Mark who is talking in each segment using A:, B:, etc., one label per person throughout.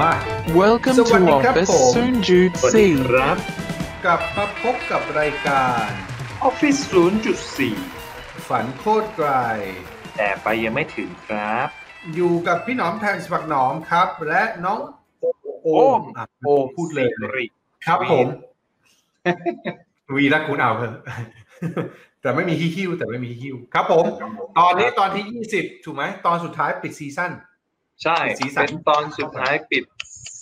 A: มา
B: Welcome
A: ส
B: to
A: วัสดีครับ
B: Office
A: ผม
B: 0.4
C: สวัสดีครับ
A: กลับมาพบกับรายการ
C: Office 0.4
A: ฝันโคตรไกล
C: แต่ไปยังไม่ถึงครับ
A: อยู่กับพี่หนอมแทงสปักหนอมครับ และน้องโอมอะ
C: โอม
A: พูดเลย
C: สิริ
A: ครับผม วีรักคุณเอาเถอะแต่ไม่มีฮิฮิวแต่ไม่มีฮิฮิวครับผม ตอนนี้ตอนที่ยี่สิบถูกไหมตอนสุดท้ายปิดซีซั่น
C: ใช่
A: สีสัน
C: เป็นตอนสุดท้ายปิด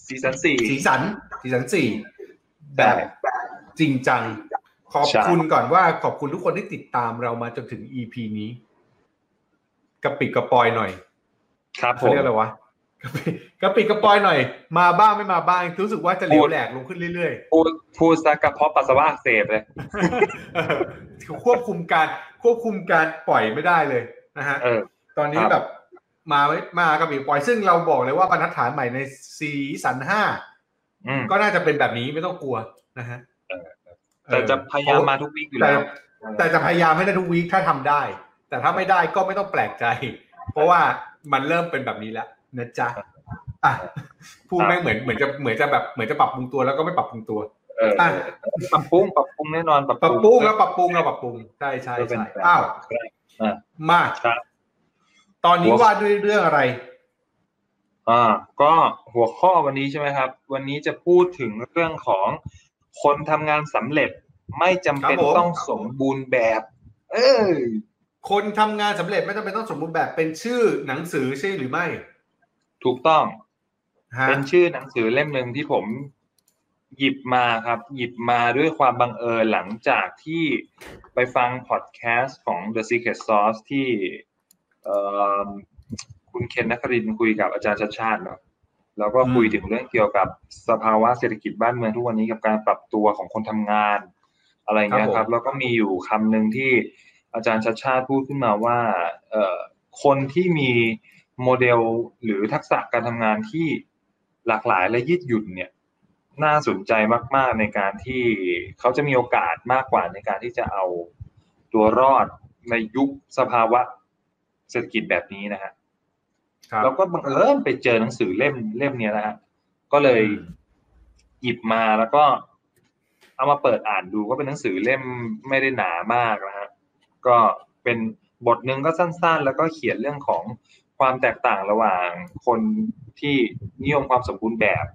C: season สี่
A: สีสันสีสันสี่แบบ
C: แบบ
A: จริงจัง ใช่ขอบคุณก่อนว่าขอบคุณทุกคนที่ติดตามเรามาจนถึง EP นี้กะปริดกะปรอยหน่อย
C: ครับผ
A: เขา
C: ม
A: เรียกอะไรวะกะปริกะปริดกะปรอยหน่อย มาบ้างไม่มาบ้างรู้สึกว่าจะเหลวแหลกลงขึ้นเรื่อย
C: พูดพูดซะกระเพาะปัสสาวะอักเสบเลย
A: ๆเออควบคุมการควบคุมการปล่อยไม่ได้เลยนะฮะ
C: เออ
A: ตอนนี้
C: ครับ
A: แบบ มาไม่มากระปิดกระปอยซึ่งเราบอกเลยว่าบรรทัดฐานใหม่ในซีสันห้า
C: อืม
A: ก็น่าจะเป็นแบบนี้ไม่ต้องกลัวนะฮะ
C: เออแต่จะพยายามมาทุกวีคอยู่
A: แต่
C: แล้ว
A: แต่จะพยายามให้ได้ทุกวีคถ้าทำได้ แต่ถ้าไม่ได้ก็ไม่ต้องแปลกใจ เพราะว่ามันเริ่มเป็นแบบนี้แล้วนะจ๊ะอะพูดไม่งเหมือนเหมือนจะเหมือนจะแบบเหมือนจะปรับปรุงตัวแล้วก็ไม่ปรับปรุงตัว
C: เออ
A: อะ
C: ปรับปรุงปรับปรุงแน่นอน
A: ปรับปรุงแล้วปรับปรุงแล้วปรับปรุงใช่ใช่
C: ก็เป็น
A: ใช่
C: แบบ
A: อ้าว
C: อะ
A: มา
C: ครับ
A: ตอนนี้ว่าด้วยเรื่องอะไร
C: อ่า ก็หัวข้อวันนี้ใช่ไหมครับ วันนี้จะพูดถึงเรื่องของคนทำงานสำเร็จไม่จำเป็น
A: ครับผม
C: ต้องสมบูรณ์แบบ เออ
A: คนทำงานสำเร็จไม่จำเป็นต้องสมบูรณ์แบบเป็นชื่อหนังสือใช่หรือไม่
C: ถูกต้อง
A: ฮะ
C: เป็นชื่อหนังสือเล่มหนึ่งที่ผมหยิบมาครับ หยิบมาด้วยความบังเอิญหลังจากที่ไปฟังพอดแคสต์ของ The Secret Sauce ที่เอ่อ คุณเคนนักครินทร์คุยกับอาจารย์ชัดชาติเนาะแล้วก็คุยถึงเรื่องเกี่ยวกับสภาวะเศรษฐกิจบ้านเมืองทุกวันนี้กับการปรับตัวของคนทำงาน อะไรเงี้ยครับ แล้วก็มีอยู่คำหนึ่งที่อาจารย์ชัดชาติพูดขึ้นมาว่าเอ่อคนที่มีโมเดลหรือทักษะการทำงานที่หลากหลายและยืดหยุ่นเนี่ยน่าสนใจมาก ๆ ในการที่เขาจะมีโอกาสมากกว่าในการที่จะเอาตัวรอดในยุคสภาวะ เศรษฐกิจแบบนี้นะฮะ
A: ครับ
C: แล้วก็บังเอิญไปเจอหนังสือเล่มเล่มเนี้ยนะฮะก็เลย
A: อืม
C: หยิบมาแล้วก็ เอามาเปิดอ่านดูก็เป็นหนังสือเล่มไม่ได้หนามากนะฮะก็เป็นบทหนึ่งก็สั้น ๆ แล้วก็เขียนเรื่องของความแตกต่างระหว่างคนที่นิยมความสมบูรณ์แบบ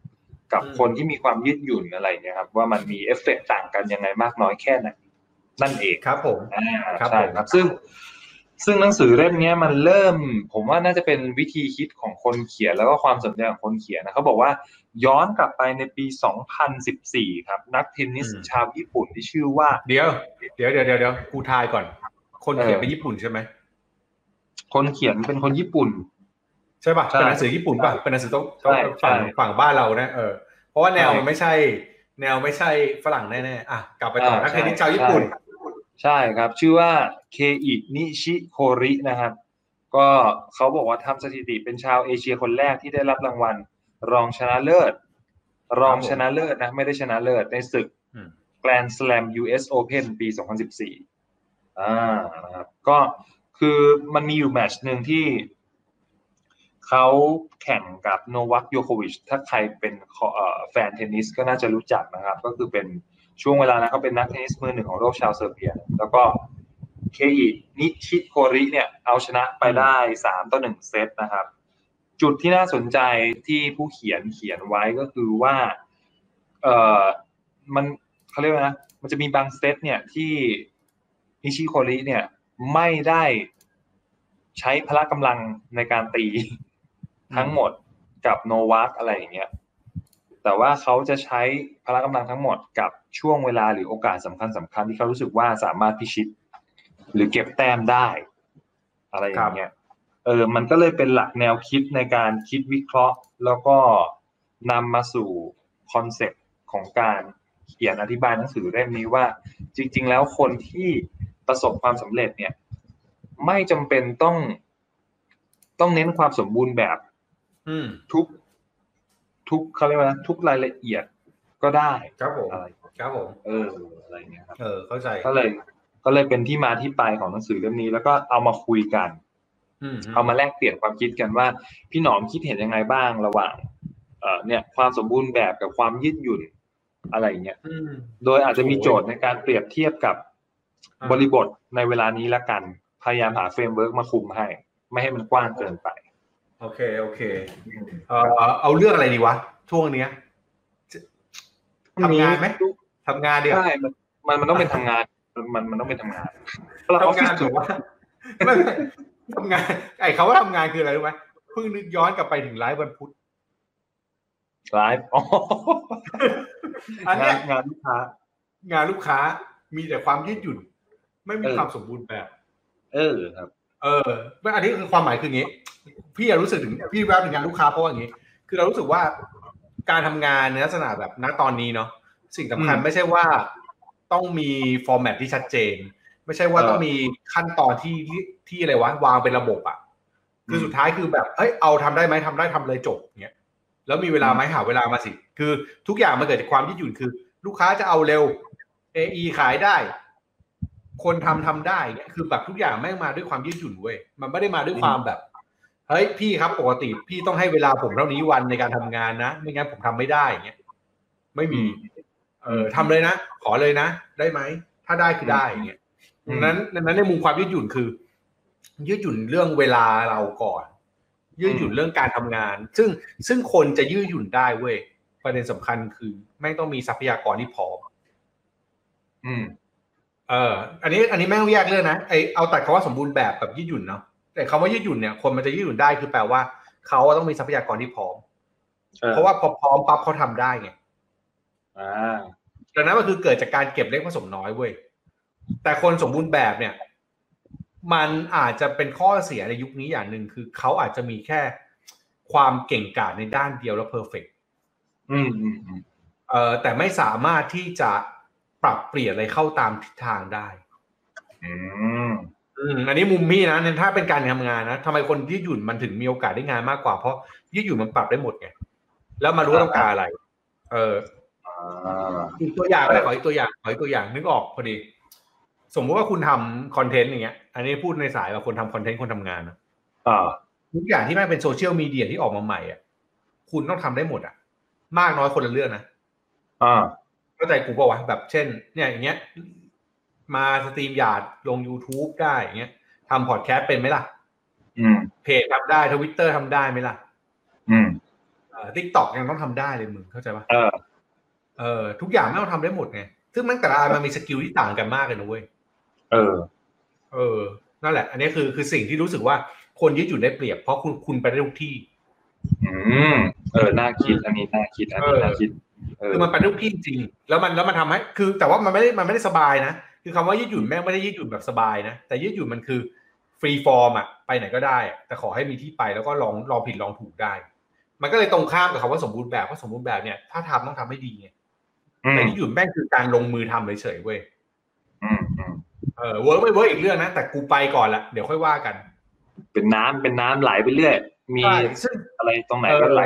C: กับ
A: อืม
C: คนที่มีความยืดหยุ่นอะไรเนี่ยครับ ว่ามันมีเอฟเฟกต์ต่างกันยังไงมากน้อยแค่ไหนนั่นเอง
A: ครับผม
C: อ่า
A: ครับ
C: ใช่
A: ผม
C: ครับ ซึ่ง ซึ่งหนังสือเล่มเนี้ยมันเริ่ม ผมว่าน่าจะเป็นวิธีคิดของคนเขียนแล้วก็ความสนใจของคนเขียนนะเขาบอกว่าย้อนกลับไปในปี 2014 ครับ นักเทนนิส
A: อืม
C: ชาวญี่ปุ่นที่ชื่อว่า
A: เดี๋ยว เดี๋ยวเดี๋ยวเดี๋ยวเดี๋ยวกูทายก่อน คนเขียน
C: เออ
A: เป็นญี่ปุ่นใช่ไหม
C: คนเขียนเป็นคนญี่ปุ่น
A: ใช่ป่ะ
C: ใช่
A: เป็นหนังสือญี่ปุ่นป่ะเป็นหนังสือต้องต้อง
C: ใช่
A: ฝั่ง
C: ใช่
A: ฝั่งบ้านเรานะเออเพราะว่าแนว
C: ใช่
A: มันไม่ใช่ แนวไม่ใช่ฝรั่งแน่ๆอะกลับไปต่อ
C: อ่า
A: นักเทนนิส
C: ใช่
A: ชาวญี่ปุ่น
C: ใช่ครับ ชื่อว่าเคอินิชิโครินะครับ ก็เขาบอกว่าทำสถิติเป็นชาวเอเชียคนแรกที่ได้รับรางวัล รองชนะเลิศ รองชนะเลิศนะ ไม่ได้ชนะเลิศในศึก
A: อืม
C: Grand Slam US Open ปี 2014อ่านะครับก็คือมันมีอยู่ match หนึ่งที่เขาแข่งกับโนวัค ยอโควิช ถ้าใครเป็นเอ่อแฟนเทนนิสก็น่าจะรู้จักนะครับ ก็คือเป็น ช่วงเวลานั้นเขาเป็นนักเทนนิสมือหนึ่งของโลกชาวเซอร์เบีย แล้วก็เคอินิชิโคริเนี่ยเอาชนะไปได้สามต่อหนึ่งเซตนะครับ จุดที่น่าสนใจที่ผู้เขียนเขียนไว้ก็คือว่าเออมันเขาเรียกว่านะมันจะมีบางเซตเนี่ยที่นิชิโคริเนี่ยไม่ได้ใช้พละกำลังในการตีทั้งหมดกับโนวัคอะไรอย่างเงี้ย แต่ว่าเขาจะใช้พละกำลังทั้งหมดกับช่วงเวลาหรือโอกาสสำคัญสำคัญที่เขารู้สึกว่าสามารถพิชิต หรือเก็บแต้มได้ อะไรอย่างเงี้ยเออมันก็เลยเป็นหลักแนวคิดในการคิดวิเคราะห์ แล้วก็นำมาสู่ concept ของการเขียนอธิบายหนังสือเล่มนี้ว่า จริง ๆ แล้วคนที่ประสบความสำเร็จเนี่ย ไม่จำเป็นต้องต้องเน้นความสมบูรณ์แบบ
A: อืม
C: ทุก ทุกเขาเรียกว่าทุกรายละเอียดก็ได้
A: ครับผม
C: อะไร
A: ครับผม
C: เอออะไรเงี้ยครับ
A: เออเข้าใจ
C: ก็เลย ก็เลยเป็นที่มาที่ไปของหนังสือเล่มนี้ แล้วก็เอามาคุยกัน
A: อืม
C: เอามาแลกเปลี่ยนความคิดกันว่า พี่หนอมคิดเห็นยังไงบ้างระหว่าง เอ่อเนี่ย ความสมบูรณ์แบบกับความยืดหยุ่นอะไรเงี้ย
A: อืม
C: โดยอาจจะมีโจทย์ในการเปรียบเทียบกับ
A: อ่า
C: บริบทในเวลานี้ละกัน พยายามหา framework มาคุมให้ ไม่ให้มันกว้างเกินไป
A: โอเคโอเคเออเอาเรื่องอะไรดีวะช่วงเนี้ยทำงานไหมทำงานเดียว
C: ใช่มันมันมันต้องเป็นทำงาน มันมันต้องเป็นทำงานเราออฟ
A: ทำ
C: ฟิ
A: งา
C: ศ
A: นถือว่าไม่ไม่ทำงาน ไอ้เขาว่าทำงานคืออะไรรู้ไหมเพิ่งนึกย้อนกลับไปถึงไลฟ์วันพุธ
C: ไลฟ์อ๋อ
A: อัน
C: งา
A: เนี้
C: น
A: ย
C: งานลูกค้า
A: งานลูกค้ามีแต่ความยืดหยุ่น ไม่มี
C: เออ
A: ความสมบูรณ์แบบ
C: เออครับ
A: เอออันนี้คือความหมายคืออย่างนี้ พี่อะรู้สึกถึงพี่แวบถึงงานลูกค้าเพราะว่าอย่างนี้ คือเรารู้สึกว่าการทำงานในลักษณะแบบณตอนนี้เนาะสิ่งสำคัญ
C: อืม
A: ไม่ใช่ว่าต้องมีฟอร์แมตที่ชัดเจน ไม่ใช่ว่า
C: เออ
A: ต้องมีขั้นตอนที่ที่ที่อะไรวะวางเป็นระบบอะคือสุดท้ายคือแบบเอ้ยเอาทำได้ไหมทำได้ทำเลยจบเงี้ยแล้วมีเวลาไหมหาเวลามาสิ คือทุกอย่างมันเกิดจากความยืดหยุ่นคือ ลูกค้าจะเอาเร็ว AE ขายได้ คนทำทำได้เงี้ยคือแบบทุกอย่างแม่งมาด้วยความยืดหยุ่นเว้ยมันไม่ได้มาด้วยความแบบเฮ้ยพี่ครับปกติพี่ต้องให้เวลาผมเท่านี้วันในการทำงานนะไม่งั้นผมทำไม่ได้เงี้ยไม่มี เออทำเลยนะขอเลยนะได้ไหมถ้าได้คือได้เงี้ย
C: อืม
A: ดังนั้นดังนั้นในมุมความยืดหยุ่นคือ ยืดหยุ่นเรื่องเวลาเราก่อน ยืดหยุ่นเรื่องการทำงาน ซึ่งซึ่งคนจะยืดหยุ่นได้เว้ยประเด็นสำคัญคือแม่งต้องมีทรัพยากรที่พร้อม
C: อืม
A: เออ อันนี้อันนี้แม่งต้องแยกเรื่องนะไอเอาตัดคำว่าสมบูรณ์แบบกับยืดหยุ่นเนาะแต่คำว่ายืดหยุ่นเนี่ยคนมันจะยืดหยุ่นได้คือแปลว่าเขาต้องมีทรัพยากรที่พร้อม
C: ออ
A: เพราะว่าพอพร้อมปั๊บเขาทำได้ไง
C: อ่า
A: ดังนั้นมันคือเกิดจากการเก็บเล็กผสมน้อยเว้ยแต่คนสมบูรณ์แบบเนี่ย มันอาจจะเป็นข้อเสียในยุคนี้อย่างหนึ่งคือเขาอาจจะมีแค่ความเก่งกาจในด้านเดียวแล้วเพอร์เฟก
C: อืมอืมอืม
A: เอ่อแต่ไม่สามารถที่จะ ปรับเปลี่ยนอะไรเข้าตามทิศทางได้
C: อืม
A: อืมอันนี้มุมพี่นะถ้าเป็นการทำงานนะทำไมคนยืดหยุ่นมันถึงมีโอกาสได้งานมากกว่าเพราะยืดหยุ่นมันปรับได้หมดไงแล้วมารู้ว่าต้องการอะไร เออ
C: อ่า
A: อีกตัวอย่างอะไรขออีกตัวอย่างขออีกตัวอย่างนึกออกพอดี สมมติว่าคุณทำคอนเทนต์อย่างเงี้ย อันนี้พูดในสายว่าคนทำคอนเทนต์คนทำงานนะ
C: อ่า
A: ทุกอย่างที่แม่งเป็นโซเชียลมีเดียที่ออกมาใหม่อะคุณต้องทำได้หมดอะ มากน้อยคนละเรื่องนะ
C: อ่า
A: เข้าใจกูป่าวะแบบเช่น เนี่ยอย่างเงี้ย มา stream หยาดลง YouTube ได้อย่างเงี้ยทำพอดแคสต์เป็นไหมล่ะ
C: อืม
A: เพจทำได้ทวิตเตอร์ทำได้ไหมล่ะ
C: อืม
A: TikTok ยังต้องทำได้เลยมึงเข้าใจปะ
C: เออ
A: เออ ทุกอย่างไม่ต้องทำได้หมดไง ซึ่งมันแต่ละอันมันมี skill ที่ต่างกันมากเลยนะเว้ย
C: เออ
A: เออ นั่นแหละ อันนี้คือคือสิ่งที่รู้สึกว่าคนยืดหยุ่นได้เปรียบ เพราะคุณคุณไปได้ทุกที่
C: อืม เออ น่าคิด อันนี้น่าคิด อันนี้
A: เออ
C: น่าคิดเออ
A: คือมันไปได้ทุกที่จริงๆแล้วมันแล้วมันทำให้ คือ แต่ว่ามันไม่ได้มันไม่ได้สบายนะคือคำว่ายืดหยุ่นแม่งไม่ได้ยืดหยุ่นแบบสบายนะแต่ยืดหยุ่นมันคือ freeform อะไปไหนก็ได้อะแต่ขอให้มีที่ไปแล้วก็ลองลองผิดลองถูกได้ มันก็เลยตรงข้ามกับคำว่าสมบูรณ์แบบเพราะสมบูรณ์แบบเนี่ยถ้าทำต้องทำให้ดีไง
C: อืม
A: แต่ยืดหยุ่นแม่งคือการลงมือทำเฉยๆเว้ย
C: อืมอืม
A: เออ work ไม่ work อีกเรื่องนะแต่กูไปก่อนละเดี๋ยวค่อยว่ากัน
C: เป็นน้ำเป็นน้ำไหลไปเรื่อยมี
A: ใช่ซึ่ง
C: อะไรตรงไหน
A: เออ
C: ก็ไหล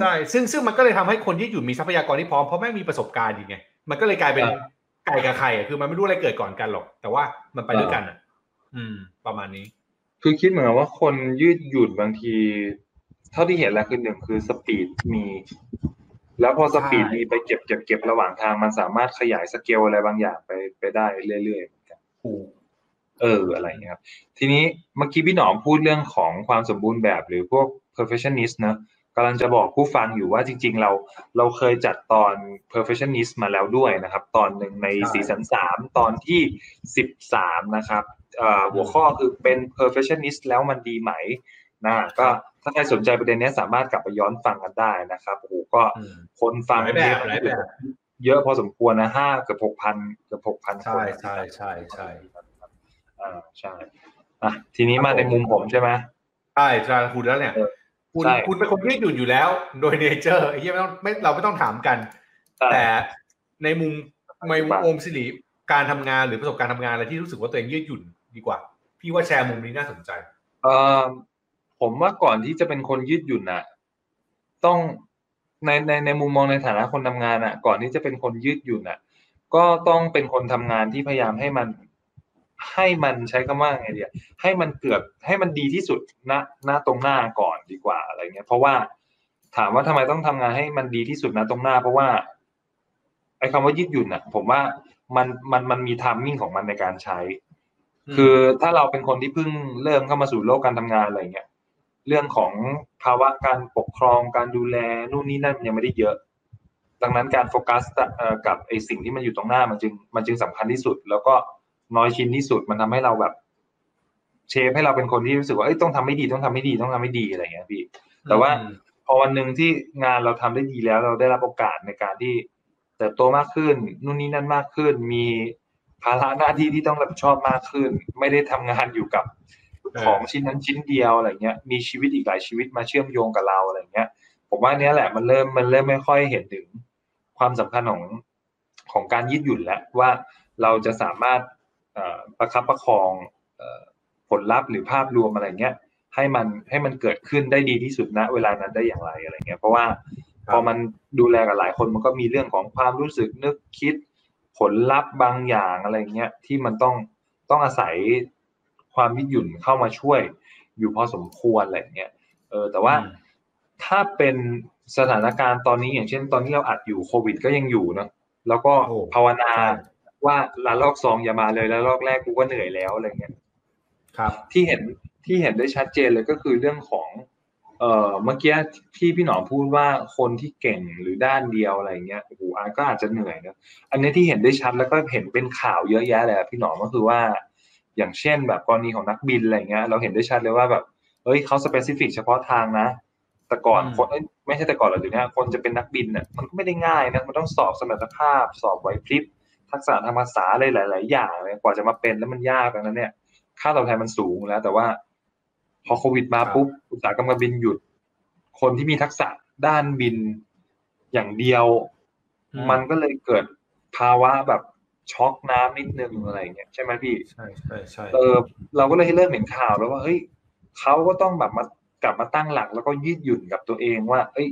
A: ใช่ซึ่งซึ่งมันก็เลยทำให้คนที่อยู่มีทรัพยากรที่พร้อมเพราะแม่งมีประสบการณ์ดีไงมันก็เลยกลายเป็น
C: เออ
A: ไก่กับไข่อะคือมันไม่รู้อะไรเกิดก่อนกันหรอก แต่ว่ามันไป
C: เออ
A: ด้วยกันอะ อืม ประมาณนี้
C: คือคิดเหมือนกับว่าคนยืดหยุ่นบางที เท่าที่เห็นแล้วคือหนึ่งคือ speed มี แล้วพอ speed
A: ใช่
C: มีไปเก็บเก็บเก็บระหว่างทางมันสามารถขยายสเกลอะไรบางอย่างไปไปได้เรื่อยๆเหมือนกัน
A: ถูก
C: เอออะไรอย่างเงี้ยครับ ทีนี้เมื่อกี้พี่หนอมพูดเรื่องของความสมบูรณ์แบบหรือพวก perfectionist เนอะ กำลังจะบอกผู้ฟังอยู่ว่าจริง ๆ เราเราเคยจัดตอน perfectionist มาแล้วด้วยนะครับ ตอนหนึ่งใน
A: ใช่
C: ซีซั่นสามตอนที่สิบสามนะครับเอ่อหัวข้อคือเป็น perfectionist แล้วมันดีไหมนะก็ถ้าใครสนใจประเด็นเนี้ยสามารถกลับไปย้อนฟังกันได้นะครับโอ้โหก็
A: อืม
C: คนฟัง
A: หลายแบบหลายแบบ
C: เยอะพอสมควรนะห้าเกือบหกพันเกือบหกพันคน
A: ใช่ใช่ใช่ใช่
C: อ่าใช่อะทีนี้มาในมุมผมใช่ไหม
A: ใช่ใช่คุณแล้วเนี่ย
C: เออ
A: คุณ
C: ใช่
A: คุณเป็นคนยืดหยุ่นอยู่แล้ว โดยเนเจอร์ไอ้เหี้ยไม่ต้องไม่เราไม่ต้องถามกัน
C: ใช่
A: แต่ในมุมในมุม
C: บ้าง
A: โอมสิริการทำงานหรือประสบการณ์ทำงานอะไรที่รู้สึกว่าตัวเองยืดหยุ่นดีกว่า พี่ว่าแชร์มุมนี้น่าสนใจ
C: เอ่อผมว่าก่อนที่จะเป็นคนยืดหยุ่นอะต้องในในในมุมมองในฐานะคนทำงานอะก่อนที่จะเป็นคนยืดหยุ่นอะก็ต้องเป็นคนทำงานที่พยายามให้มัน ให้มันใช้คำว่าไงเดียให้มันเกือบให้มันดีที่สุดณณตรงหน้าก่อนดีกว่าอะไรเงี้ย เพราะว่าถามว่าทำไมต้องทำงานให้มันดีที่สุดนะตรงหน้า เพราะว่าไอ้คำว่ายืดหยุ่นอะ ผมว่ามันมันมันมีทามมิ่งของมันในการใช้ คือถ้าเราเป็นคนที่เพิ่งเริ่มเข้ามาสู่โลกการทำงานอะไรเงี้ยเรื่องของภาวะการปกครองการดูแลนู่นนี่นั่นยังไม่ได้เยอะ ดังนั้นการโฟกัสกับไอสิ่งที่มันอยู่ตรงหน้ามันจึงมันจึงสำคัญที่สุด แล้วก็ น้อยชิ้นที่สุดมันทำให้เราแบบเชฟให้เราเป็นคนที่รู้สึกว่าเอ้ยต้องทำไม่ดีต้องทำไม่ดีต้องทำไม่ดีอะไรเงี้ยพี่แต่ว่าพอวันหนึ่งที่งานเราทำได้ดีแล้ว เราได้รับโอกาสในการที่เติบโตมากขึ้นนู่นนี่นั่นมากขึ้น มีภาระหน้าที่ที่ต้องรับผิดชอบมากขึ้น ไม่ได้ทำงานอยู่กับของชิ้นนั้นชิ้นเดียวอะไรเงี้ยมีชีวิตอีกหลายชีวิตมาเชื่อมโยงกับเราอะไรเงี้ย ผมว่าเนี้ยแหละมันเริ่มมันเริ่มไม่ค่อยเห็นถึงความสำคัญของของการยืดหยุ่นแล้วว่าเราจะสามารถ ประคับประคองผลลัพธ์หรือภาพรวมอะไรเงี้ยให้มันให้มันเกิดขึ้นได้ดีที่สุดณเวลานั้นได้อย่างไรอะไรเงี้ยเพราะว่าพอมันดูแลกับหลายคนมันก็มีเรื่องของความรู้สึกนึกคิดผลลัพธ์บางอย่างอะไรเงี้ยที่มันต้องต้องอาศัยความยืดหยุ่นเข้ามาช่วย อยู่พอสมควรอะไรเงี้ยเออแต่ว่าถ้าเป็นสถานการณ์ตอนนี้อย่างเช่น ตอนที่เราอัดอยู่โควิดก็ยังอยู่เนาะแล้วก็ภาวนา ว่าละลอกสองอย่ามาเลยแล้วลอกแรกกูก็เหนื่อยแล้วอะไรเงี้ย
A: ครับ
C: ที่เห็นที่เห็นได้ชัดเจนเลยก็คือเรื่องของ เอ่อเมื่อกี้ที่พี่หนอมพูดว่าคนที่เก่งหรือด้านเดียวอะไรเงี้ยโอ้โหอาก็อาจจะเหนื่อยนะอันนี้ที่เห็นได้ชัดแล้วก็เห็นเป็นข่าวเยอะแยะเลยพี่หนอมก็คือว่า อย่างเช่นแบบกรณีของนักบินอะไรเงี้ย เราเห็นได้ชัดเลยว่าแบบเฮ้ยเขาสเปซิฟิกเฉพาะทางนะแต่ก่อนคนไม่ใช่แต่ก่อนหรอกเดี๋ยวนี้คนจะเป็นนักบินเนี่ยมันก็ไม่ได้ง่ายนะมันต้องสอบสมรรถภาพ สอบไหวพริบ ทักษะทางภาษาอะไรหลาย ๆ อย่างเลยกว่าจะมาเป็นแล้วมันยากดังนั้นเนี่ย ค่าตอบแทนมันสูงแล้ว แต่ว่า พอโควิดมาปุ๊บอุตสาหกรรมการบินหยุด คนที่มีทักษะด้านบินอย่างเดียว มันก็เลยเกิดภาวะแบบช็อกน้ำนิดนึงอะไรเงี้ยใช่ไหมพี่
A: ใช่ใช่ใช่
C: เออเราก็เลยให้เริ่มเห็นข่าวแล้วว่าเฮ้ยเขาก็ต้องแบบมากลับมาตั้งหลัก แล้วก็ยืดหยุ่นกับตัวเองว่า เอ้ย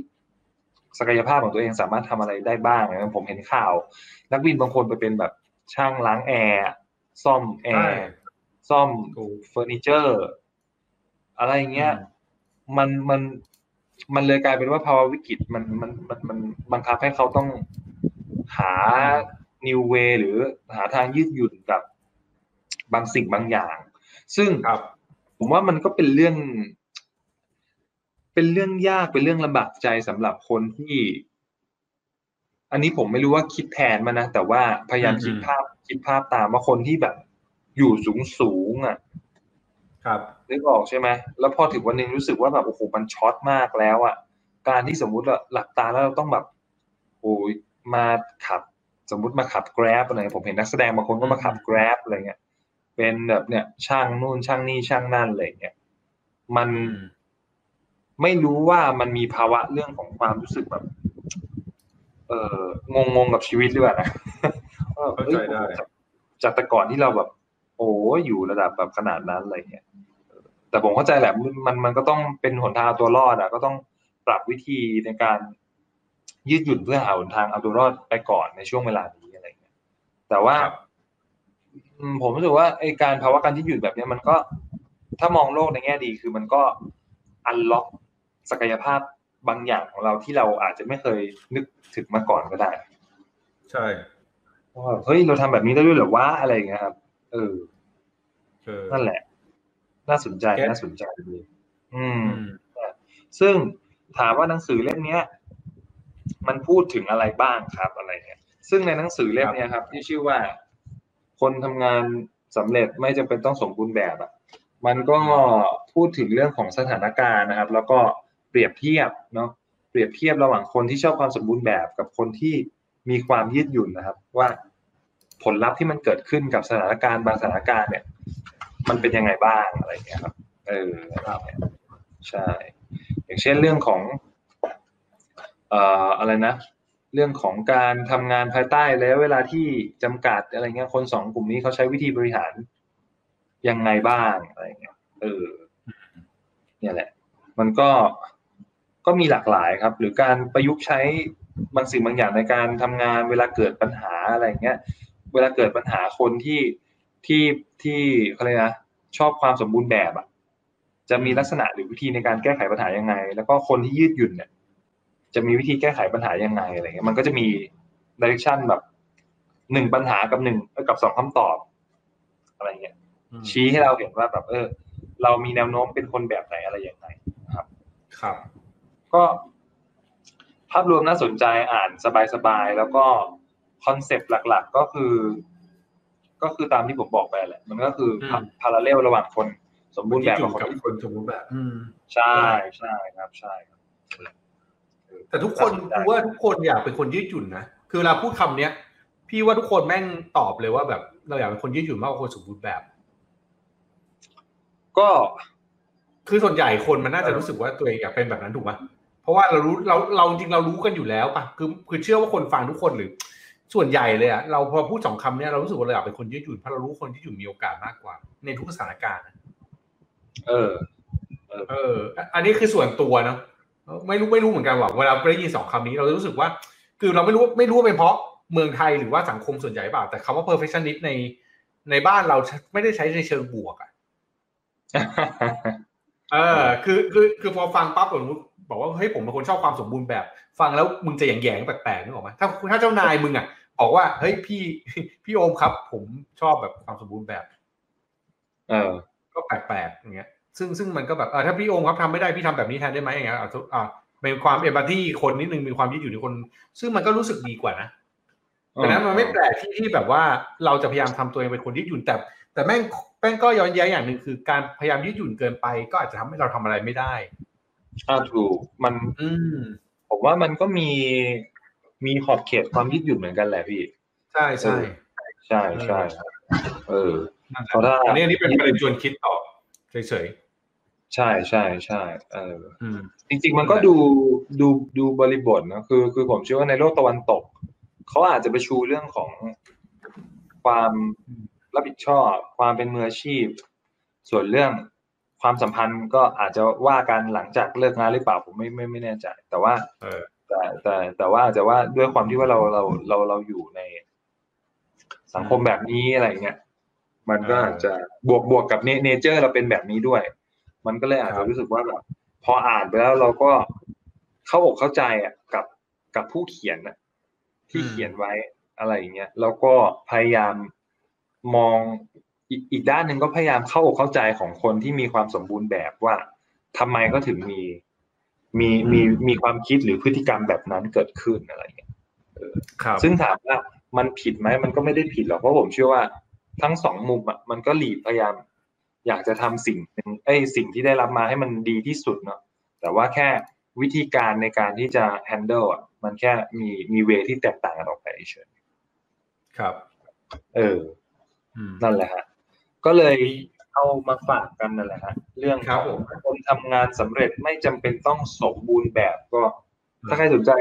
C: ศักยภาพของตัวเองสามารถทำอะไรได้บ้างนะผมเห็นข่าว นักบินบางคนไปเป็นแบบช่างล้างแอร์ซ่อมแอร์ซ่อมเฟอร์นิเจอร์ อะไรเงี้ยมันมันมันเลยกลายเป็นว่าภาวะวิกฤตมันมันมันมันบังคับให้เขาต้องหา new way หรือหาทางยืดหยุ่นกับบางสิ่งบางอย่าง ซึ่งผมว่ามันก็เป็นเรื่อง เป็นเรื่องยากเป็นเรื่องลำบากใจสำหรับคนที่ อันนี้ผมไม่รู้ว่าคิดแทนมานะแต่ว่าพยายามคิดภาพคิดภาพตามว่าคนที่แบบ อยู่สูงสูงอะ
A: ครับ
C: นึกออกใช่ไหมแล้วพอถึงวันหนึ่งรู้สึกว่าแบบโอ้โหมันช็อตมากแล้วอะการที่สมมุติว่าหลับตาแล้วเราต้องแบบโอ้ยมาขับ สมมุติมาขับ grab อะไรผมเห็นนักแสดงบางคนก็มาขับ grab อะไรเงี้ยเป็นแบบเนี่ยช่างนู่นช่างนี่ช่างนั่นอะไรเงี้ยมัน ไม่รู้ว่ามันมีภาวะเรื่องของความรู้สึกแบบ เอองงงกับชีวิตหรือเปล่านะ
A: เข้าใจได้
C: จากแต่ก่อนที่เราแบบ โอ้อยู่ระดับแบบขนาดนั้นอะไรเงี้ยแต่ผมเข้าใจแหละมันมันก็ต้องเป็นหนทางตัวรอดอะ ก็ต้องปรับวิธีในการยืดหยุ่นเพื่อหาหนทางเอาตัวรอดไปก่อนในช่วงเวลานี้อะไรเงี้ยแต่ว่าผมรู้สึกว่าไอการภาวะการยืดหยุ่นแบบนี้มันก็ถ้ามองโลกในแง่ดีคือมันก็อันล็อก ศักยภาพบางอย่างของเราที่เราอาจจะไม่เคยนึกถึงมาก่อนก็ได้
A: ใช่
C: ว่าเฮ้ยเราทำแบบนี้ได้ด้วยเหรอวะอะไรเงี้ยครับเออนั่นแหละ น่าสนใจน่าสนใจดีอืม ซึ่งถามว่าหนังสือเล่มเนี้ย มันพูดถึงอะไรบ้างครับอะไรเงี้ย ซึ่งในหนังสือเล่มเนี้ยครับ ที่ชื่อว่า คนทำงานสำเร็จไม่จำเป็นต้องสมบูรณ์แบบอะ มันก็พูดถึงเรื่องของสถานการณ์นะครับ แล้วก็ เปรียบเทียบเนาะเปรียบเทียบระหว่างคนที่ชอบความสมบูรณ์แบบกับคนที่มีความยืดหยุ่นนะครับ ว่าผลลัพธ์ที่มันเกิดขึ้นกับสถานการณ์บางสถานการณ์เนี่ย มันเป็นยังไงบ้างอะไรเงี้ยครับ เออใช่ อย่างเช่นเรื่องของ เอ่ออะไรนะเรื่องของการทำงานภายใต้แล้วเวลาที่จำกัดอะไรเงี้ยคนสองกลุ่มนี้เขาใช้วิธีบริหารยังไงบ้างอะไรเงี้ยเออเนี่ยแหละ มันก็ ก็มีหลากหลายครับ หรือการประยุกต์ใช้บางสิ่งบางอย่างในการทำงานเวลาเกิดปัญหาอะไรเงี้ย เวลาเกิดปัญหาคนที่ที่ที่อะไรนะชอบความสมบูรณ์แบบอะจะมีลักษณะหรือวิธีในการแก้ไขปัญหายังไง แล้วก็คนที่ยืดหยุ่นเนี่ยจะมีวิธีแก้ไขปัญหายังไงอะไรเงี้ยมันก็จะมี direction แบบหนึ่งปัญหากับหนึ่งกับสองคำตอบ อะไรเงี้ยชี้ให้เราเห็นว่าแบบเออ เรามีแนวโน้มเป็นคนแบบไหนอะไรอย่างไรนะครับ
A: ครับ
C: ก็ภาพรวมน่าสนใจอ่านสบายๆ แล้วก็คอนเซปต์หลักๆ ก็คือ ก็คือตามที่ผมบอกไปแหละ มันก็คือ parallel ระหว่างคนสมบูรณ์แบบกับคน
A: กับคนสมบูรณ์แบบอืม
C: ใช่ใช่ครับใช่ครับ
A: แต่ทุกคนกูว่าทุกคนอยากเป็นคนยืดหยุ่นนะคือเวลาพูดคำเนี้ย พี่ว่าทุกคนแม่งตอบเลยว่าแบบ เราอยากเป็นคนยืดหยุ่นมากกว่าคนสมบูรณ์แบบ
C: ก็
A: คือส่วนใหญ่คนมันน่าจะรู้สึกว่าตัวเองอยากเป็นแบบนั้นถูกไหมเพ ราะว่าเรารู้เราเราจริงเรารู้กันอยู่แล้วปะคือคือเชื่อว่าคนฟังทุกคนหรือ ส่วนใหญ่เลยอะเราพอพูดสองคำเนี้ยเรารู้สึกว่าเราอยากเป็นคนยืดหยุ่นเพราะเรารู้คนที่อยู่มีโอกาสมากกว่า ในทุกสถานการณ์
C: เออ
A: เออ อันนี้คือส่วนตัวเนาะไม่รู้ไม่รู้เหมือนกันว่าเวลาได้ยินสองคำนี้เราจะรู้สึกว่า คือเราไม่รู้ไม่รู้ว่าเป็นเพราะเมืองไทยหรือว่าสังคมส่วนใหญ่เปล่า แต่คำว่า perfectionist ในในบ้านเราไม่ได้ใช้ในเชิงบวกอะเออ คือคือคือพอฟังปั๊บผม บอกว่าเฮ้ยผมเป็นคนชอบความสมบูรณ์แบบ ฟังแล้วมึงจะแยงๆแปลกๆนึกออกไหมถ้าถ้าเจ้านายมึงอะบอกว่าเฮ้ยพี่พี่โอมครับ ผมชอบแบบความสมบูรณ์แบบ
C: เออ
A: ก็แปลกๆอย่างเงี้ย ซึ่งซึ่งมันก็แบบเออถ้าพี่โอมครับทำไม่ได้พี่ทำแบบนี้แทนได้ไหมอย่างเงี้ยอ่าเป็นความเอมพัตตีคนนิดนึงมีความยืดอยู่ในคน ซึ่งมันก็รู้สึกดีกว่านะแต่นั้นมันไม่แปลกที่ที่แบบว่าเราจะพยายามทำตัวเองเป็นคนยืดหยุ่นแต่ แต่แม่งแม่งก็ย้อนแย้งอย่างหนึ่งคือการพยายามยืดหยุ่นเกินไป ก็อาจจะทำให้เราทำอะไรไม่ได้
C: อ่าถูกมัน
A: อืม
C: ผมว่ามันก็มีมีขอบเขตความยืดหยุ่นเหมือนกันแหละพี่
A: ใช่ใช่
C: ใช่ใช่เออ
A: เพราะถ้าอันนี้อันนี้เป็นประเด็นชวนคิดต่อเฉย
C: ใช่ใช่ใช่เออ
A: ๆอืม
C: จริง ๆ มันก็ดูดูดูบริบทนะคือ คือผมเชื่อว่าในโลกตะวันตกเขาอาจจะไปชูเรื่องของความรับผิดชอบ ความเป็นมืออาชีพ ส่วนเรื่อง ความสัมพันธ์ก็อาจจะว่ากันหลังจากเลิกงานหรือเปล่าผมไม่ไม่ไม่แน่ใจ แต่ว่า
A: เออ
C: แต่แต่แต่ว่าอาจจะว่าด้วยความที่ว่าเราเราเราเราอยู่ใน สังคมแบบนี้อะไรเงี้ยมันก็อาจจะบวกบวกกับเนเจอร์เราเป็นแบบนี้ด้วย มันก็เลยอาจจะรู้สึกว่าแบบพออ่านไปแล้วเราก็เข้าอกเข้าใจอะกับกับผู้เขียนนะที่เขียนไว้อะไรอย่างเงี้ยแล้วก็พยายามมอง อีกอีกด้านหนึ่งก็พยายามเข้าอกเข้าใจของคนที่มีความสมบูรณ์แบบว่าทำไมก็ถึงมีมีมีมีความคิดหรือพฤติกรรมแบบนั้นเกิดขึ้นอะไรเงี้ย
A: ครับ
C: ซึ่งถามว่ามันผิดไหมมันก็ไม่ได้ผิดหรอกเพราะผมเชื่อว่าทั้งสองมุมอะมันก็หลีพยายาม อยากจะทำสิ่งหนึ่งเอ้ยสิ่งที่ได้รับมาให้มันดีที่สุดเนาะแต่ว่าแค่วิธีการในการที่จะ handle อะมันแค่มีมีเวที่แตกต่างกันออกไปเฉย
A: ครับ
C: เออ
A: อืม
C: นั่นแหละฮะ ก็เลยเอามาฝากกันนั่นแหละฮะเรื่อง
A: ครับ
C: ข
A: ผ
C: อง
A: ม
C: คนทำงานสำเร็จไม่จำเป็นต้องสมบูรณ์แบบก็ ถ้าใครสนใจ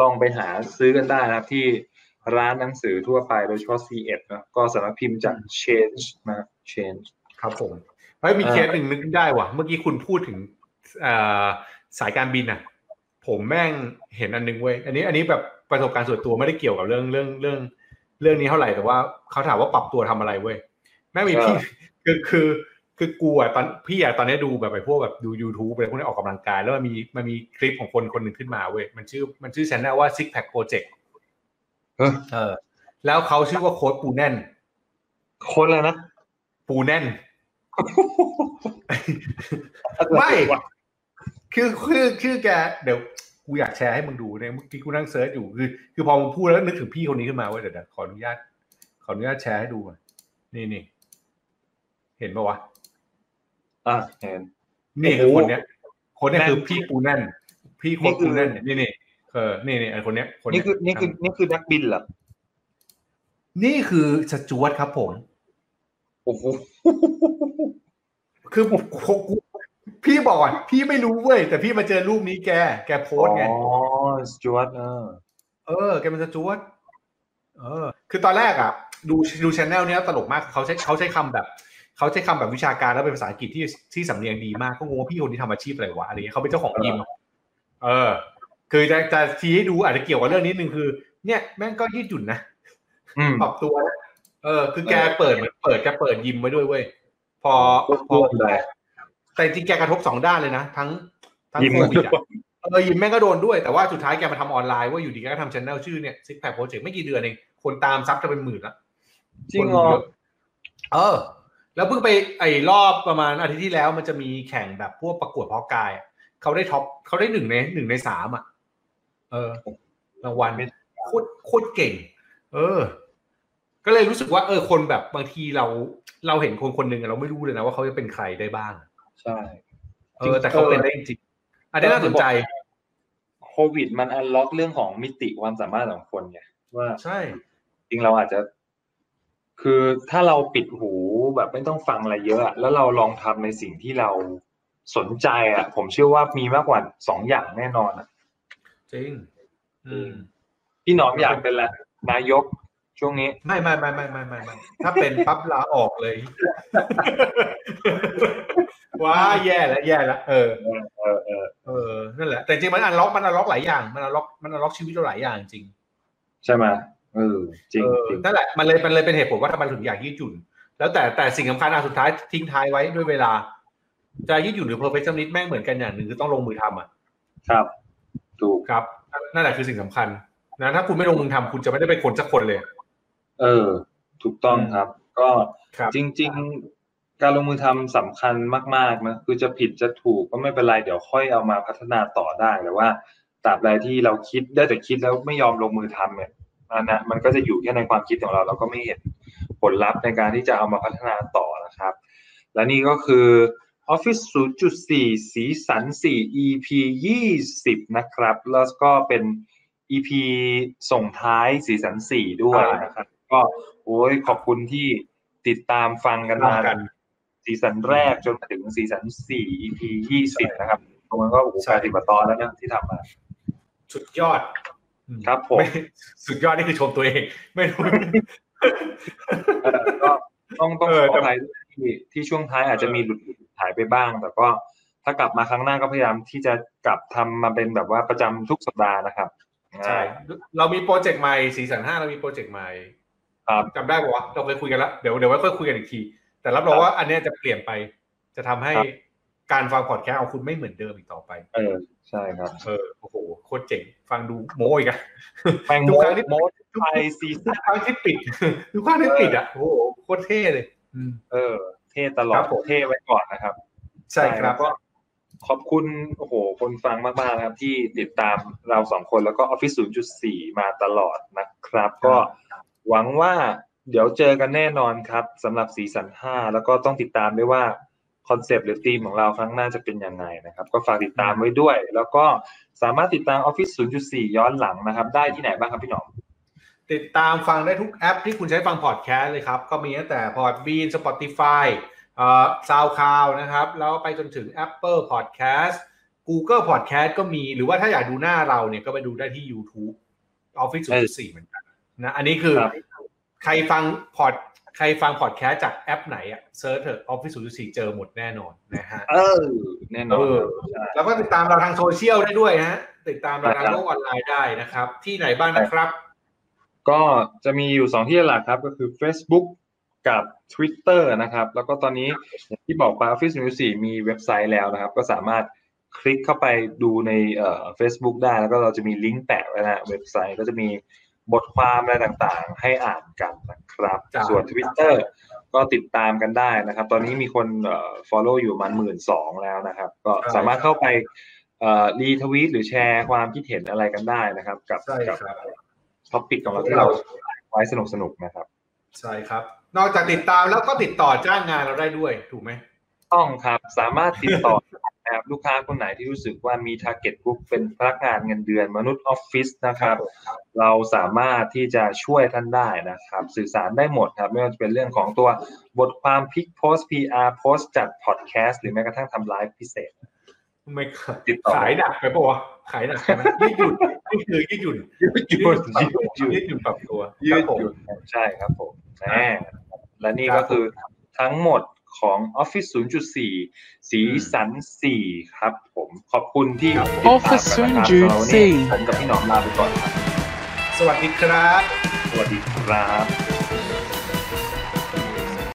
C: ลองไปหาซื้อกันได้นะครับที่ร้านหนังสือทั่วไปโดยเฉพาะ C1 นะก็สำนักพิมพ์จาก Change นะ Change
A: ครับผมเฮ้ยมี
C: เออ
A: เคสหนึ่งนึกได้ว่ะ เมื่อกี้คุณพูดถึงเอ่อสายการบินอะ ผมแม่งเห็นอันนึงเว้ยอันนี้อันนี้แบบประสบการณ์ส่วนตัวไม่ได้เกี่ยวกับเรื่องเรื่องเรื่อง เรื่องนี้เท่าไหร่แต่ว่าเขาถามว่าปรับตัวทำอะไรเว้ย แม่งมีพี่คือคือคือกูอะตอนพี่อะตอนนี้ดูแบบไปพวกแบบดู YouTube อะไรพวกนี้ออกกำลังกาย แล้วมันมีมันมีคลิปของคนคนหนึ่งขึ้นมาเว้ยมันชื่อมันชื่อชแนลว่า Six Pack Project
C: เออ
A: เออ แล้วเขาชื่อว่าโค้ดปูแน่น
C: คนแล้วนะ
A: ปูแน่นไม่คือคือคือแกเดี๋ยวกูอยากแชร์ให้มึงดูเนี่ยเมื่อกี้กูนั่งเซิร์ชอยู่คือ คือพอมึงพูดแล้วนึกถึงพี่คนนี้ขึ้นมาเว้ยเดี๋ยวเดี๋ยวขออนุญาตขออนุญาตแชร์ให้ดูหน่อยนี่นี่ เห็นปะวะ
C: อะเห็น
A: นี่คือ
C: โอ้โห
A: คนเนี้ย คนเนี้ย
C: แน่น
A: คือพี่ปูแน่น พี่โค้ด
C: นี่คือ
A: ปูแน่นเนี่ยนี่นี่เออนี่นี่ไอคนเนี้ยคน
C: นี่
A: เนี้ย
C: คือนี่คือนี่คือนักบินเหรอ
A: นี่คือสจวตครับผม
C: โอ้โห
A: คือผมผมกูพี่บอกอะพี่ไม่รู้เว้ยแต่พี่มาเจอรูปนี้แก แกโพสต์ไง
C: อ๋อสจวตเออ
A: เออ แกเป็นสจวตเออ คือตอนแรกอะ ดูดู channel เนี้ยตลกมากเขาใช้เขาใช้คำแบบ เขาใช้คำแบบวิชาการแล้วเป็นภาษาอังกฤษที่ที่สำเนียงดีมากก็งงว่าพี่คนนี้ทำอาชีพอะไรวะอะไรเงี้ยเขาเป็นเจ้าของยิมเออ คือจะจะทีให้ดูอาจจะเกี่ยวกับเรื่องนิดนึงคือ เนี่ยแม่งก็ยืดหยุ่นนะ
C: อืม
A: ปรับตัวนะเออ คือแกเปิดเหมือนเปิดแกเปิดยิมไว้ด้วยเว้ยพอพอ
C: ได้
A: แต่จริงแกกระทบสองด้านเลยนะทั้งทั้ง
C: ยิม
A: โควิดอะเออยิมแม่งก็โดนด้วยแต่ว่าสุดท้ายแกมาทำออนไลน์ว่าอยู่ดีแกก็ทำช anel ชื่อเนี่ยซิกแพคโปรเจกต์ไม่กี่เดือนเองคนตามซับจะเป็นหมื่นละ
C: จริงเหรอ
A: คนดูเยะเออ แล้วเพิ่งไปไอ้รอบประมาณอาทิตย์ที่แล้วมันจะมีแข่งแบบพวกประกวดเพาะกายอะเขาได้ท็อปเขาได้หนึ่งในหนึ่งในสามอะ เออรางวัลโคตรโคตรเก่ง เออ ก็เลยรู้สึกว่า เออ คนแบบบางทีเราเราเห็นคนคนหนึ่งอะเราไม่รู้เลยนะว่าเขาจะเป็นใครได้บ้าง
C: ใช่
A: เออ แต่เขาเป็นได้จริงๆอันนี้น่าสนใจ
C: โควิดมันอันล็อกเรื่องของมิติความสามารถของคนไงว่า
A: ใช่
C: จริงเราอาจจะ คือถ้าเราปิดหูแบบไม่ต้องฟังอะไรเยอะอะแล้วเราลองทำในสิ่งที่เราสนใจอะ ผมเชื่อว่ามีมากกว่าสองอย่างแน่นอนอะ
A: จริง อืม
C: พี่หนอมอยากเป็นละนายกช่วงนี้
A: ไม่ไม่ไม่ไม่ไม่ไม่ไม่ถ้าเป็นปั๊บลาออกเลยว้าแย่แล้วแย่แล้วเออ
C: เออเออ
A: เออนั่นแหละแต่จริงๆมันอันล็อกมันอันล็อกหลายอย่างมันอันล็อกมันอันล็อกชีวิตเราหลายอย่างจริง
C: ใช่ไหม เออจริง
A: เออ
C: จริง
A: นั่นแหละมันเลยมันเลยเป็นเหตุผลว่าทำไมถึงอยากยืดหยุ่น แล้วแต่แต่สิ่งสำคัญอันสุดท้ายทิ้งท้ายไว้ด้วยเวลา จะยืดหยุ่นหรือ perfectionist แม่งเหมือนกันอย่างหนึ่งคือต้องลงมือทำอะ
C: ครับถูก
A: ครับ นั่นแหละคือสิ่งสำคัญนะถ้าคุณไม่ลงมือทำคุณจะไม่ได้เป็นคนสักคนเลย
C: เออ ถูกต้องครับ ก็
A: ครับ
C: จริง ๆ การลงมือทำสำคัญมากๆนะคือจะผิดจะถูกก็ไม่เป็นไรเดี๋ยวค่อยเอามาพัฒนาต่อได้แต่ว่าตราบใดที่เราคิดได้แต่คิดแล้วไม่ยอมลงมือทำเนี่ย อันนั้นมันก็จะอยู่แค่ในความคิดของเรา เราก็ไม่เห็นผลลัพธ์ในการที่จะเอามาพัฒนาต่อนะครับ และนี่ก็คือ Office 0.4 สีสัน 4 EP 20 นะครับ แล้วก็เป็น EP ส่งท้ายสีสัน 4 ด้วยนะครับ ก็โอ้ยขอบคุณที่ติดตามฟังกันมา
A: กัน
C: ซีซั่นแรกจนมาถึงซีซั่นสี่ EP ยี่สิบนะครับตรงนั้นก็โอ้โห
A: ใช่
C: แปดสิบกว่าตอนแล้วนะที่ทำมา
A: สุดยอด
C: ครับผม
A: ไม่สุดยอดนี่คือชมตัวเอง ไม่รู้
C: เออก็ต้องต้อง
A: เอ
C: ข
A: อ
C: อ
A: แต่
C: อภัยด้วยที่ที่ช่วงท้ายอาจจะมีหลุดหลุดหายไปบ้าง แต่ก็ถ้ากลับมาครั้งหน้าก็พยายามที่จะกลับทำมาเป็นแบบว่าประจำทุกสัปดาห์นะครับ
A: ใช่เรามีโปรเจกต์ใหม่สีสันห้าเรามีโปรเจกต์ใหม่
C: ครับ
A: จำได้ปะวะเราเคยคุยกันแล้วเดี๋ยวเดี๋ยวไว้ค่อยคุยกันอีกที แต่รับรองว่าอันเนี้ยจะเปลี่ยนไป จะทำให้
C: ครับ
A: การฟังพอดแคสต์ของคุณไม่เหมือนเดิมอีกต่อไป
C: เออ ใช่ครับ
A: เออโอ้โหโคตรเจ๋งฟังดูโม้อีกอะ
C: แมง
A: ทุ
C: โม
A: กครั้งที่
C: โมดไทยซี
A: ทุ
C: ซั่
A: ก
C: น
A: ครั้งที่ปิดทุกครั้งที่ปิดอะโอ้โหโคตรเท่เลยอืม
C: เออ เท่ตลอ
A: ครั
C: ด
A: บผม
C: เท่ไว้ก่อนนะครับ
A: ใช่ครับ
C: แล้วก็ขอบคุณโอ้โห คนฟังมากๆนะครับที่ติดตามเราสองคนแล้วก็ Office 0.4 มาตลอดนะครับ ก็หวังว่าเดี๋ยวเจอกันแน่นอนครับสำหรับซีซั่น5แล้วก็ต้องติดตามด้วยว่า คอนเซปต์หรือธีมของเราครั้งหน้าจะเป็นยังไงนะครับ ก็ฝากติดตามไว้ด้วย แล้วก็สามารถติดตาม Office 0.4 ย้อนหลังนะครับ ได้ที่ไหนบ้างครับพี่หนอม
A: ติดตามฟังได้ทุกแอปที่คุณใช้ฟังพอดแคสต์เลยครับ ก็มีตั้งแต่ Podbean Spotify เอ่อ SoundCloud นะครับ แล้วไปจนถึง Apple Podcast Google Podcast ก็มีหรือว่าถ้าอยากดูหน้าเราเนี่ยก็ไปดูได้ที่ YouTube Office 0.4 เหมือนกันนะอันนี้คือ
C: ครับ
A: ใครฟังพอด ใครฟังพอดแคสต์จากแอปไหนอะ search เถอะ Office 0.4เจอหมดแน่นอนนะฮะ
C: เออ แน่นอน
A: เออ
C: ใช่
A: แล้วก็ติดตามเราทางโซเชียลได้ด้วยฮะ ติดตามเราทาง
C: ครับ
A: โลกออนไลน์ได้นะครับ ที่ไหนบ้างนะครับ
C: ก็จะมีอยู่สองที่หลักครับก็คือ Facebook กับ Twitter นะครับ แล้วก็ตอนนี้อย่างที่บอกไป Office News 4มีเว็บไซต์แล้วนะครับ ก็สามารถคลิกเข้าไปดูในเอ่อ Facebook ได้แล้วก็เราจะมีลิงก์แปะไว้นะเว็บไซต์ก็จะมี บทความอะไรต่างๆ ให้อ่านกันนะครับ
A: จ้ะ
C: ส่วน Twitter ก็ติดตามกันได้นะครับ ตอนนี้มีคนเอ่อ follow อยู่ประมาณหมื่นสองแล้วนะครับ ก็สามารถเข้าไปเอ่อรีทวีตหรือแชร์ความคิดเห็นอะไรกันได้นะครับ กับ
A: ใช่
C: กับ
A: ครับ
C: topic ของเราที่เราไว้สนุกสนุกๆนะครับ
A: ใช่ครับ นอกจากติดตามแล้วก็ติดต่อจ้างงานเราได้ด้วยถูกไหม
C: ต้องครับสามารถติดต่อ นะครับลูกค้าคนไหนที่รู้สึกว่ามี target group เป็นพนักงานเงินเดือนมนุษย์ออฟฟิศนะครับเราสามารถที่จะช่วยท่านได้นะครับ สื่อสารได้หมดครับไม่ว่าจะเป็นเรื่องของตัวบทความพิกโพส PR โพสจัดพอดแคสต์หรือแม้กระทั่งทำไลฟ์พิเศษ
A: ไม่
C: ติดต่อ
A: ขายหนักไปปะวะขายหนักไปไหมยืดหยุ่นนี่คือยืดหยุ่น
C: ยืดหยุ่นยืดหยุ่น
A: ยืดหยุ่นปรับตัว
C: ยื
A: ครั
C: ด
A: บผม
C: หยุ่นใช่ครับผมแหมและนี่
A: ครั
C: ก็
A: บ
C: คือทั้งหมด ของ Office 0.4 สีสัน 4 ครับผมขอบคุณที่
A: ครับ
C: ติดตาม
B: Office
C: กันนะครับ
B: 0.4
C: สำหรับวันนี้ผมกับพี่หนอมลาไปก่อนครับ
A: สวัสดีครับ
C: สวัสดีครับ